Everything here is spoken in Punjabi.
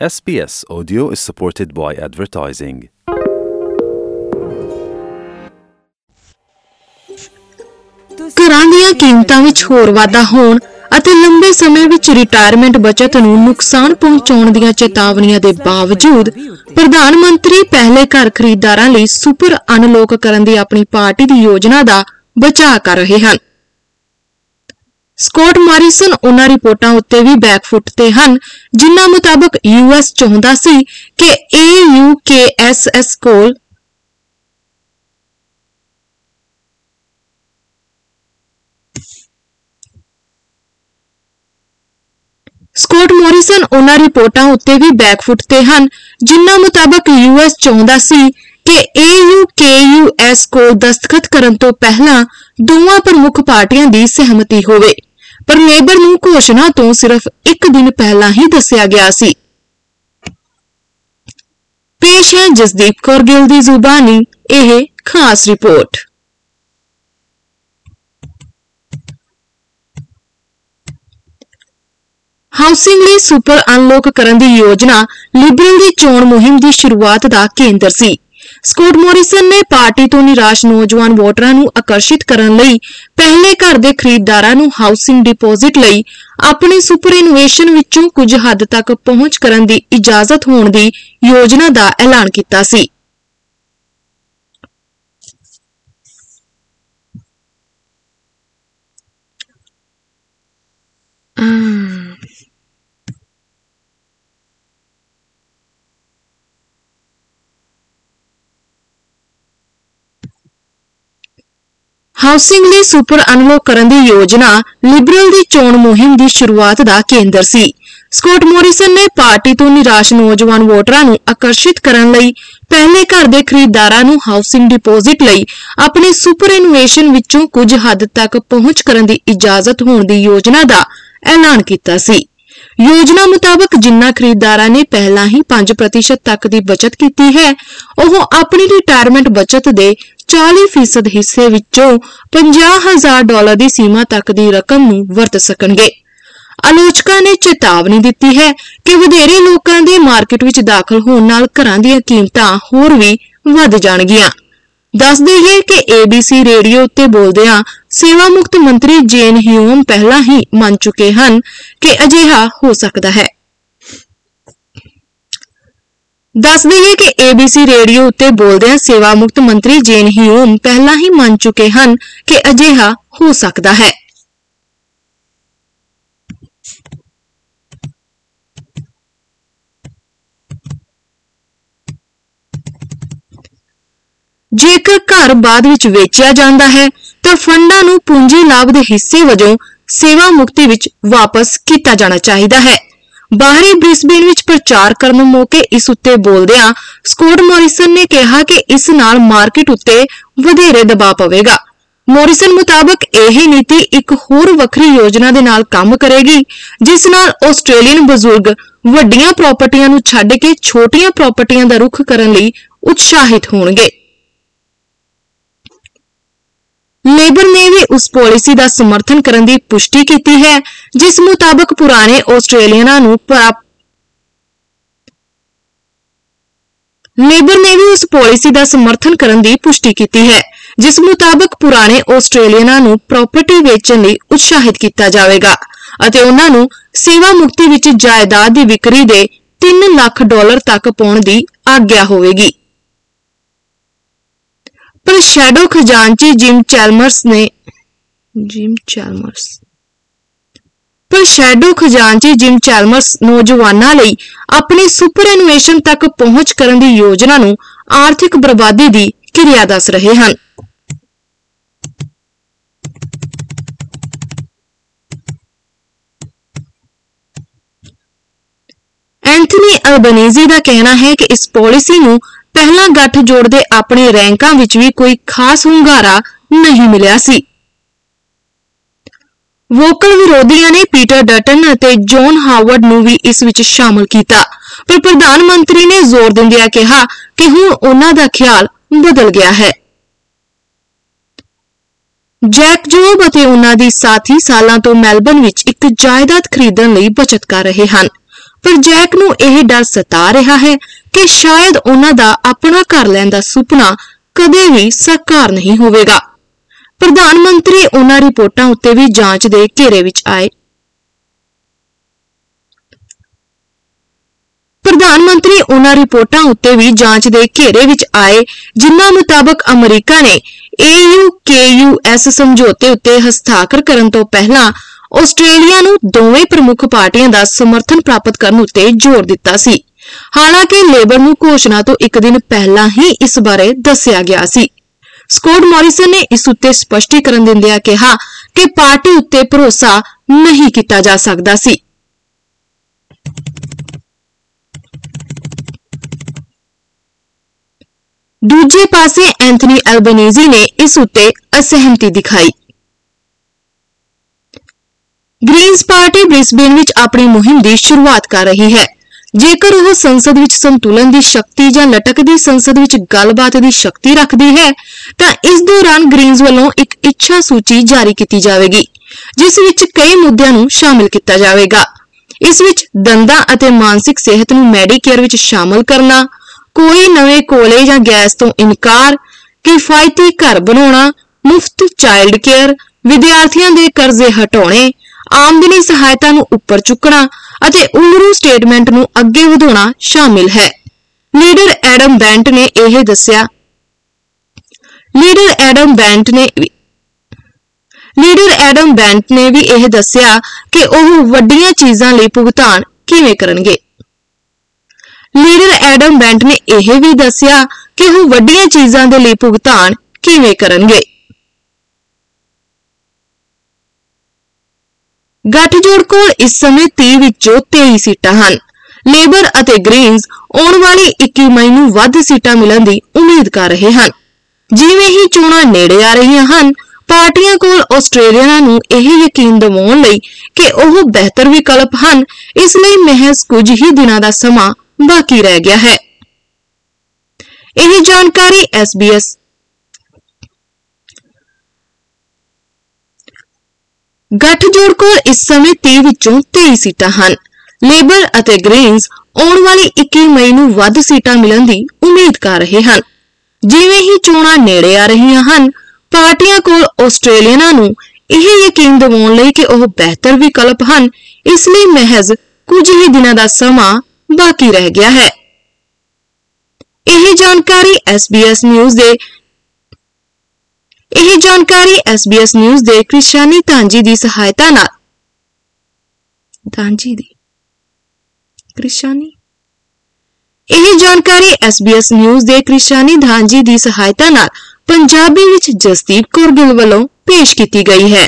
SBS Audio is supported by advertising. ਘਰਾਂ ਦੀਆਂ ਕੀਮਤਾਂ ਵਿੱਚ ਹੋਰ ਵਾਧਾ ਹੋਣ ਅਤੇ ਲੰਬੇ ਸਮੇਂ ਵਿੱਚ ਰਿਟਾਇਰਮੈਂਟ ਬਚਤ ਨੂੰ ਨੁਕਸਾਨ ਪਹੁੰਚਾਉਣ ਦੀਆਂ ਚੇਤਾਵਨੀਆਂ ਦੇ ਬਾਵਜੂਦ ਪ੍ਰਧਾਨ ਮੰਤਰੀ ਪਹਿਲੇ ਘਰ ਖਰੀਦਦਾਰਾਂ ਲਈ ਸੁਪਰ ਅਨਲੋਕ ਕਰਨ ਦੀ ਆਪਣੀ ਪਾਰਟੀ ਦੀ ਯੋਜਨਾ ਦਾ ਬਚਾਅ ਕਰ ਰਹੇ ਹਨ ਸਕੋਟ ਮਾਰਿਸਨ ਉਹਨਾਂ ਰਿਪੋਰਟਾਂ ਉੱਤੇ ਵੀ ਬੈਕਫੁੱਟ ਤੇ ਹਨ, ਜਿਨ੍ਹਾਂ ਮੁਤਾਬਕ ਯੂਐਸ ਚਾਹੁੰਦਾ ਸੀ ਕਿ AUKSS ਕੋਲ ਸਕਾਟ ਮੋਰਿਸਨ ਉਹਨਾਂ ਰਿਪੋਰਟਾਂ ਉੱਤੇ ਵੀ ਬੈਕਫੁੱਟ ਤੇ ਹਨ, ਜਿਨ੍ਹਾਂ ਮੁਤਾਬਕ ਯੂਐਸ ਚਾਹੁੰਦਾ ਸੀ ਕਿ AUKUS ਕੋਲ ਦਸਤਖਤ ਕਰਨ ਤੋਂ ਪਹਿਲਾਂ ਦੋਵਾਂ ਪ੍ਰਮੁੱਖ ਪਾਰਟੀਆਂ ਦੀ ਸਹਿਮਤੀ ਹੋਵੇ, ਪਰ ਲੇਬਰ ਨੂੰ ਘੋਸ਼ਣਾ ਤੋਂ ਸਿਰਫ ਇੱਕ ਦਿਨ ਪਹਿਲਾਂ ਹੀ ਦੱਸਿਆ ਗਿਆ ਸੀ। ਪੇਸ਼ ਹੈ ਜਸਦੀਪ ਕੌਰ ਗਿੱਲ ਦੀ ਜ਼ੁਬਾਨੀ, ਇਹ ਖਾਸ ਰਿਪੋਰਟ। ਹਾਊਸਿੰਗ ਲਈ ਸੁਪਰ ਅਨਲੋਕ ਕਰਨ ਦੀ ਯੋਜਨਾ ਲਿਬਰਲ ਦੀ ਚੋਣ ਮੁਹਿੰਮ ਦੀ ਸ਼ੁਰੂਆਤ ਦਾ ਕੇਂਦਰ ਸੀ। ਸਕਾਟ ਮੋਰਿਸਨ ਨੇ ਪਾਰਟੀ ਤੋਂ ਨਿਰਾਸ਼ ਨੌਜਵਾਨ ਵੋਟਰਾਂ ਨੂੰ ਆਕਰਸ਼ਿਤ ਕਰਨ ਲਈ ਪਹਿਲੇ ਘਰ ਦੇ ਖਰੀਦਦਾਰਾਂ ਨੂੰ ਹਾਊਸਿੰਗ ਡਿਪੋਜ਼ਿਟ ਲਈ ਆਪਣੇ ਸੁਪਰ ਇਨੋਵੇਸ਼ਨ ਵਿੱਚੋਂ ਕੁਝ ਹੱਦ ਤੱਕ ਪਹੁੰਚ ਕਰਨ ਦੀ ਇਜਾਜ਼ਤ ਹੋਣ ਦੀ ਯੋਜਨਾ ਦਾ ਐਲਾਨ ਕੀਤਾ ਸੀ। ਹਾਊਸਿੰਗ ਲਈ ਸੁਪਰ ਅਨਲੋਕ ਕਰਨ ਦੀ ਯੋਜਨਾ ਲਿਬਰਲ ਦੀ ਚੋਣ ਮੁਹਿੰਮ ਦੀ ਸ਼ੁਰੂਆਤ ਦਾ ਕੇਂਦਰ ਸੀ। ਸਕਾਟ ਮੋਰਿਸਨ ਨੇ ਪਾਰਟੀ ਤੋਂ ਨਿਰਾਸ਼ ਨੌਜਵਾਨ ਵੋਟਰਾਂ ਨੂੰ ਆਕਰਸ਼ਿਤ ਕਰਨ ਲਈ ਪਹਿਲੇ ਘਰ ਦੇ ਖਰੀਦਦਾਰਾਂ ਨੂੰ ਹਾਊਸਿੰਗ ਡਿਪੋਜ਼ਿਟ ਲਈ ਆਪਣੇ ਸੁਪਰ ਇਨੋਵੇਸ਼ਨ ਵਿੱਚੋਂ ਕੁਝ ਹੱਦ ਤੱਕ ਪਹੁੰਚ ਕਰਨ ਦੀ ਇਜਾਜ਼ਤ ਹੋਣ ਦੀ ਯੋਜਨਾ ਦਾ ਐਲਾਨ ਕੀਤਾ ਸੀ। ਯੋਜਨਾ ਮੁਤਾਬਕ ਜਿਨ੍ਹਾਂ ਖਰੀਦਦਾਰਾਂ ਨੇ ਪਹਿਲਾਂ ਹੀ 5% ਤੱਕ ਦੀ ਬਚਤ ਕੀਤੀ ਹੈ, ਉਹ ਆਪਣੀ ਰਿਟਾਇਰਮੈਂਟ ਬਚਤ ਦੇ 40% ਹਿੱਸੇ ਵਿੱਚੋਂ 50000 ਡਾਲਰ ਦੀ ਸੀਮਾ ਤੱਕ ਦੀ ਰਕਮ ਨੂੰ ਵਰਤ ਸਕਣਗੇ। ਆਲੋਚਕਾਂ ਨੇ ਚੇਤਾਵਨੀ ਦਿੱਤੀ ਹੈ ਕਿ ਵਧੇਰੇ ਲੋਕਾਂ ਦੇ ਮਾਰਕੀਟ ਵਿੱਚ ਦਾਖਲ ਹੋਣ ਨਾਲ ਘਰਾਂ ਦੀਆਂ ਕੀਮਤਾਂ ਹੋਰ ਵੀ ਵੱਧ ਜਾਣਗੀਆਂ। ਦੱਸ ਦਈਏ ਕਿ ABC ਰੇਡੀਓ ਉੱਤੇ ਬੋਲਦਿਆਂ ਸੇਵਾ ਮੁਕਤ ਮੰਤਰੀ ਜੇਨ ਹਿਊਮ ਪਹਿਲਾਂ ਹੀ ਮੰਨ ਚੁੱਕੇ ਹਨ ਕਿ ਅਜਿਹਾ ਹੋ ਸਕਦਾ ਹੈ। ਦੱਸ ਦਈਏ ਕਿ ABC ਰੇਡੀਓ ਉੱਤੇ ਬੋਲਦਿਆਂ ਸੇਵਾ ਮੁਕਤ ਮੰਤਰੀ ਜੇਨ ਹਿਊਮ ਪਹਿਲਾਂ ਹੀ ਮੰਨ ਚੁੱਕੇ ਹਨ ਕਿ ਅਜਿਹਾ ਹੋ ਸਕਦਾ ਹੈ। ਜੇਕਰ ਘਰ ਬਾਅਦ ਵਿੱਚ ਵੇਚਿਆ ਜਾਂਦਾ ਹੈ, ਤਾਂ ਫੰਡਾਂ ਨੂੰ ਪੂੰਜੀ ਲਾਭ ਦੇ ਹਿੱਸੇ ਵਜੋਂ ਸੇਵਾ ਮੁਕਤੀ ਵਿੱਚ ਵਾਪਸ ਕੀਤਾ ਜਾਣਾ ਚਾਹੀਦਾ ਹੈ। ਬਾਹਰੀ ਬ੍ਰਿਸਬੇਨ ਵਿੱਚ ਪ੍ਰਚਾਰ ਕਰਨ ਮੌਕੇ ਇਸ ਉੱਤੇ ਬੋਲਦਿਆਂ ਸਕੋਟ ਮੋਰਿਸਨ ਨੇ ਕਿਹਾ ਕਿ ਇਸ ਨਾਲ ਮਾਰਕੀਟ ਉੱਤੇ ਵਧੇਰੇ ਦਬਾਅ ਪਵੇਗਾ। ਮੋਰਿਸਨ ਮੁਤਾਬਕ ਇਹ ਨੀਤੀ ਇੱਕ ਹੋਰ ਵੱਖਰੀ ਯੋਜਨਾ ਦੇ ਨਾਲ ਕੰਮ ਕਰੇਗੀ, ਜਿਸ ਨਾਲ ਆਸਟ੍ਰੇਲੀਅਨ ਬਜ਼ੁਰਗ ਵੱਡੀਆਂ ਪ੍ਰਾਪਰਟੀਆਂ ਨੂੰ ਛੱਡ ਕੇ ਛੋਟੀਆਂ ਪ੍ਰਾਪਰਟੀਆਂ ਦਾ ਰੁਖ ਕਰਨ ਲਈ ਉਤਸ਼ਾਹਿਤ ਹੋਣਗੇ। ਲੇਬਰ ਨੇ ਵੀ ਉਸ ਪਾਲਿਸੀ ਦਾ ਸਮਰਥਨ ਕਰਨ ਦੀ ਪੁਸ਼ਟੀ ਕੀਤੀ ਹੈ, ਜਿਸ ਮੁਤਾਬਕ ਪੁਰਾਣੇ ਆਸਟ੍ਰੇਲੀਅਨਾਂ ਨੂੰ ਪ੍ਰਾਪ ਲੇਬਰ ਨੇ ਵੀ ਉਸ ਪਾਲਿਸੀ ਦਾ ਸਮਰਥਨ ਕਰਨ ਦੀ ਪੁਸ਼ਟੀ ਕੀਤੀ ਹੈ, ਜਿਸ ਮੁਤਾਬਕ ਪੁਰਾਣੇ ਆਸਟ੍ਰੇਲੀਅਨਾਂ ਨੂੰ ਪ੍ਰਾਪਰਟੀ ਵੇਚਣ ਲਈ ਉਤਸ਼ਾਹਿਤ ਕੀਤਾ ਜਾਵੇਗਾ ਅਤੇ ਉਹਨਾਂ ਨੂੰ ਸੇਵਾ ਮੁਕਤੀ ਵਿੱਚ ਜਾਇਦਾਦ ਦੀ ਵਿਕਰੀ ਦੇ 3 ਲੱਖ ਡਾਲਰ ਤੱਕ ਪਾਉਣ ਦੀ ਆਗਿਆ ਹੋਵੇਗੀ। ਪਰ ਸ਼ੈਡੋ ਖਜ਼ਾਨਚੀ ਜਿਮ ਚੈਲਮਰਸ ਨੇ ਜਿਮ ਚੈਲਮਰਸ। ਪਰ ਸ਼ੈਡੋ ਖਜ਼ਾਨਚੀ ਜਿਮ ਚੈਲਮਰਸ ਨੌਜਵਾਨਾਂ ਲਈ ਆਪਣੀ ਸੁਪਰ ਇਨੋਵੇਸ਼ਨ ਤੱਕ ਪਹੁੰਚ ਕਰਨ ਦੀ ਯੋਜਨਾ ਨੂੰ ਆਰਥਿਕ ਬਰਬਾਦੀ ਦੀ ਕਿਰਿਆ ਦੱਸ ਰਹੇ ਹਨ। ਐਂਥਨੀ ਅਲਬਨੀਜ਼ੀ ਦਾ ਕਹਿਣਾ ਹੈ ਕਿ ਇਸ ਪਾਲਿਸੀ ਨੂੰ ਪਹਿਲਾਂ ਗੱਠ ਜੋੜਦੇ ਆਪਣੇ ਰੈਂਕਾਂ ਵਿੱਚ ਵੀ ਕੋਈ ਖਾਸ ਹੁੰਗਾਰਾ ਨਹੀਂ ਮਿਲਿਆ ਸੀ। ਵੋਕਲ ਵਿਰੋਧੀਆਂ ਨੇ ਪੀਟਰ ਡਟਨ ਅਤੇ ਜੌਨ ਹਾਵਰਡ ਨੂੰ ਵੀ ਇਸ ਵਿੱਚ ਸ਼ਾਮਲ ਕੀਤਾ। ਪਰ ਪ੍ਰਧਾਨ ਮੰਤਰੀ ਨੇ ਜ਼ੋਰ ਦਿੰਦਿਆਂ ਕਿਹਾ ਕਿ ਹੁਣ ਉਹਨਾਂ ਦਾ ਖਿਆਲ ਬਦਲ ਗਿਆ ਹੈ। ਜੈਕ ਜੋਬ ਅਤੇ ਉਹਨਾਂ ਦੀ ਸਾਥੀ ਸਾਲਾਂ ਤੋਂ ਮੈਲਬਨ ਵਿੱਚ ਇੱਕ ਜਾਇਦਾਦ ਖਰੀਦਣ ਲਈ ਬਚਤ ਕਰ ਰਹੇ ਹਨ। ਪਰ ਜੈਕ ਨੂੰ ਇਹ ਡਰ ਸਤਾ ਰਿਹਾ ਹੈ ਕਿ ਸ਼ਾਇਦ ਉਹਨਾਂ ਦਾ ਆਪਣਾ ਘਰ ਲੈਣ ਦਾ ਸੁਪਨਾ ਕਦੇ ਵੀ ਸਾਕਾਰ ਨਹੀਂ ਹੋਵੇਗਾ। ਪ੍ਰਧਾਨ ਮੰਤਰੀ ਉਹਨਾਂ ਰਿਪੋਰਟਾਂ ਉੱਤੇ ਵੀ ਜਾਂਚ ਦੇ ਘੇਰੇ ਵਿੱਚ ਆਏ। ਪ੍ਰਧਾਨ ਮੰਤਰੀ ਉਹਨਾਂ ਰਿਪੋਰਟਾਂ ਉੱਤੇ ਵੀ ਜਾਂਚ ਦੇ ਘੇਰੇ ਵਿੱਚ ਆਏ, ਜਿਨ੍ਹਾਂ ਮੁਤਾਬਕ ਅਮਰੀਕਾ ਨੇ AU-KUS ਸਮਝੌਤੇ ਉੱਤੇ ਹਸਤਾਖਰ ਕਰਨ ਤੋਂ ਪਹਿਲਾਂ ਆਸਟ੍ਰੇਲੀਆ ਨੂੰ ਦੋਵੇਂ ਪ੍ਰਮੁੱਖ ਪਾਰਟੀਆਂ ਦਾ ਸਮਰਥਨ ਪ੍ਰਾਪਤ ਕਰਨ ਉੱਤੇ ਜ਼ੋਰ ਦਿੱਤਾ ਸੀ। ਹਾਲਾਂਕਿ ਲੇਬਰ ਨੂੰ ਘੋਸ਼ਣਾ ਤੋਂ ਇੱਕ ਦਿਨ ਪਹਿਲਾਂ ਹੀ ਇਸ ਬਾਰੇ ਦੱਸਿਆ ਗਿਆ ਸੀ ਸਕੋਟ ਮੌਰਿਸਨ ਨੇ ਇਸ ਉੱਤੇ ਸਪਸ਼ਟੀਕਰਨ ਦਿੰਦਿਆਂ ਕਿਹਾ ਕਿ ਪਾਰਟੀ ਉੱਤੇ ਭਰੋਸਾ ਨਹੀਂ ਕੀਤਾ ਜਾ ਸਕਦਾ ਸੀ ਦੂਜੇ ਪਾਸੇ ਐਂਥਨੀ ਐਲਬਨੀਜ਼ੀ ਨੇ ਇਸ ਉੱਤੇ ਅਸਹਿਮਤੀ ਦਿਖਾਈ ਗ੍ਰੀਨਸ ਪਾਰਟੀ ਬ੍ਰਿਸਬੇਨ ਵਿੱਚ ਆਪਣੀ ਮੁਹਿੰਮ ਦੀ ਸ਼ੁਰੂਆਤ ਕਰ ਰਹੀ ਹੈ ਜੇਕਰ ਉਹ ਸੰਸਦ ਵਿੱਚ ਸੰਤੁਲਨ ਦੀ ਸ਼ਕਤੀ ਜਾਂ ਲਟਕਦੀ ਸੰਸਦ ਵਿੱਚ ਗੱਲਬਾਤ ਦੀ ਸ਼ਕਤੀ ਰੱਖਦੀ ਹੈ, ਤਾਂ ਇਸ ਦੌਰਾਨ ਗ੍ਰੀਨਸ ਵੱਲੋਂ ਇੱਕ ਇੱਛਾ ਸੂਚੀ ਜਾਰੀ ਕੀਤੀ ਜਾਵੇਗੀ, ਜਿਸ ਵਿੱਚ ਕਈ ਮੁੱਦਿਆਂ ਨੂੰ ਸ਼ਾਮਿਲ ਕੀਤਾ ਜਾਵੇਗਾ। ਇਸ ਵਿੱਚ ਦੰਦਾਂ ਅਤੇ ਮਾਨਸਿਕ ਸਿਹਤ ਨੂੰ ਮੈਡੀਕੇਅਰ ਵਿੱਚ ਸ਼ਾਮਲ ਕਰਨਾ ਕੋਈ ਨਵੇਂ ਕੋਲੇ ਜਾਂ ਗੈਸ ਤੋਂ ਇਨਕਾਰ, ਕਿਫਾਇਤੀ ਘਰ ਬਣਾਉਣਾ, ਮੁਫਤ ਚਾਈਲਡ ਕੇਅਰ ਵਿਦਿਆਰਥੀਆਂ ਦੇ ਕਰਜ਼ੇ ਹਟਾਉਣੇ ਆਮਦਨੀ ਸਹਾਇਤਾ ਨੂੰ ਉੱਪਰ ਚੁੱਕਣਾ ਅਤੇ ਉਮਰੂ ਸਟੇਟਮੈਂਟ ਨੂੰ ਅੱਗੇ ਵਧਾਉਣਾ ਸ਼ਾਮਿਲ ਹੈ। ਲੀਡਰ ਐਡਮ ਬੈਂਟ ਨੇ ਇਹ ਦੱਸਿਆ। ਲੀਡਰ ਐਡਮ ਬੈਂਟ ਨੇ ਵੀ- ਲੀਡਰ ਐਡਮ ਬੈਂਟ ਨੇ ਵੀ ਇਹ ਦੱਸਿਆ ਕਿ ਉਹ ਵੱਡੀਆਂ ਚੀਜ਼ਾਂ ਲਈ ਭੁਗਤਾਨ ਕਿਵੇਂ ਕਰਨਗੇ। ਲੀਡਰ ਐਡਮ ਬੈਂਟ ਨੇ ਇਹ ਵੀ ਦੱਸਿਆ ਕਿ ਉਹ ਵੱਡੀਆਂ ਚੀਜ਼ਾਂ ਦੇ ਲਈ ਭੁਗਤਾਨ ਕਿਵੇਂ ਕਰਨਗੇ। ਗੱਠਜੋੜ ਕੋਲ ਇਸ ਸਮੇਂ 30 ਵਿੱਚੋਂ 23 ਸੀਟਾਂ ਹਨ। ਲੇਬਰ ਅਤੇ ਗ੍ਰੀਨਸ ਆਉਣ ਵਾਲੀ 21 ਮਈ ਨੂੰ ਵੱਧ ਸੀਟਾਂ ਮਿਲਣ ਦੀ ਉਮੀਦ ਕਰ ਰਹੇ ਹਨ। ਜਿਵੇਂ ਹੀ ਚੋਣਾਂ ਨੇੜੇ ਆ ਰਹੀਆਂ ਹਨ, ਪਾਰਟੀਆਂ ਕੋਲ ਆਸਟ੍ਰੇਲੀਅਨਾਂ ਨੂੰ ਇਹ ਯਕੀਨ ਦਿਵਾਉਣ ਲਈ ਕਿ ਉਹ ਬਿਹਤਰ ਵਿਕਲਪ ਹਨ, ਇਸ ਲਈ ਮਹਿਜ਼ ਕੁਝ ਹੀ ਦਿਨਾਂ ਦਾ ਸਮਾਂ ਬਾਕੀ ਰਹਿ ਗਿਆ ਹੈ। ਇਹ ਜਾਣਕਾਰੀ SBS ਗੱਠਜੋੜ ਕੋਲ ਇਸ ਸਮੇਂ 30 ਵਿੱਚੋਂ 23 ਸੀਟਾਂ ਹਨ। ਲੇਬਰ ਅਤੇ ਗ੍ਰੀਨਸ ਆਉਣ ਵਾਲੀ 21 ਮਈ ਨੂੰ ਵੱਧ ਸੀਟਾਂ ਮਿਲਣ ਦੀ ਉਮੀਦ ਕਰ ਰਹੇ ਹਨ। ਜਿਵੇਂ ਹੀ ਚੋਣਾਂ ਨੇੜੇ ਆ ਰਹੀਆਂ ਹਨ, ਪਾਰਟੀਆਂ ਕੋਲ ਆਸਟ੍ਰੇਲੀਅਨਾਂ ਨੂੰ ਇਹ ਯਕੀਨ ਦਿਵਾਉਣ ਲਈ ਕਿ ਉਹ ਬਿਹਤਰ ਵਿਕਲਪ ਹਨ, ਇਸ ਲਈ ਮਹਿਜ਼ ਕੁਝ ਹੀ ਦਿਨਾਂ ਦਾ ਸਮਾਂ ਬਾਕੀ ਰਹਿ ਗਿਆ ਹੈ। ਇਹ ਜਾਣਕਾਰੀ SBS ਨਿਊਜ਼ ਦੇ ਇਹ ਜਾਣਕਾਰੀ SBS ਨਿਊਜ਼ ਦੇ ਕ੍ਰਿਸ਼ਾਨੀ ਤਾਂਜੀ ਦੀ ਸਹਾਇਤਾ ਨਾਲ। ਤਾਂਜੀ ਦੀ। ਕ੍ਰਿਸ਼ਾਨੀ। ਇਹ ਜਾਣਕਾਰੀ SBS ਨਿਊਜ਼ ਦੇ ਕ੍ਰਿਸ਼ਾਨੀ ਧਾਂਜੀ ਦੀ ਸਹਾਇਤਾ ਨਾਲ ਪੰਜਾਬੀ ਵਿੱਚ ਜਸਦੀਪ ਕੌਰ ਗਿੱਲ ਵੱਲੋਂ ਪੇਸ਼ ਕੀਤੀ ਗਈ ਹੈ।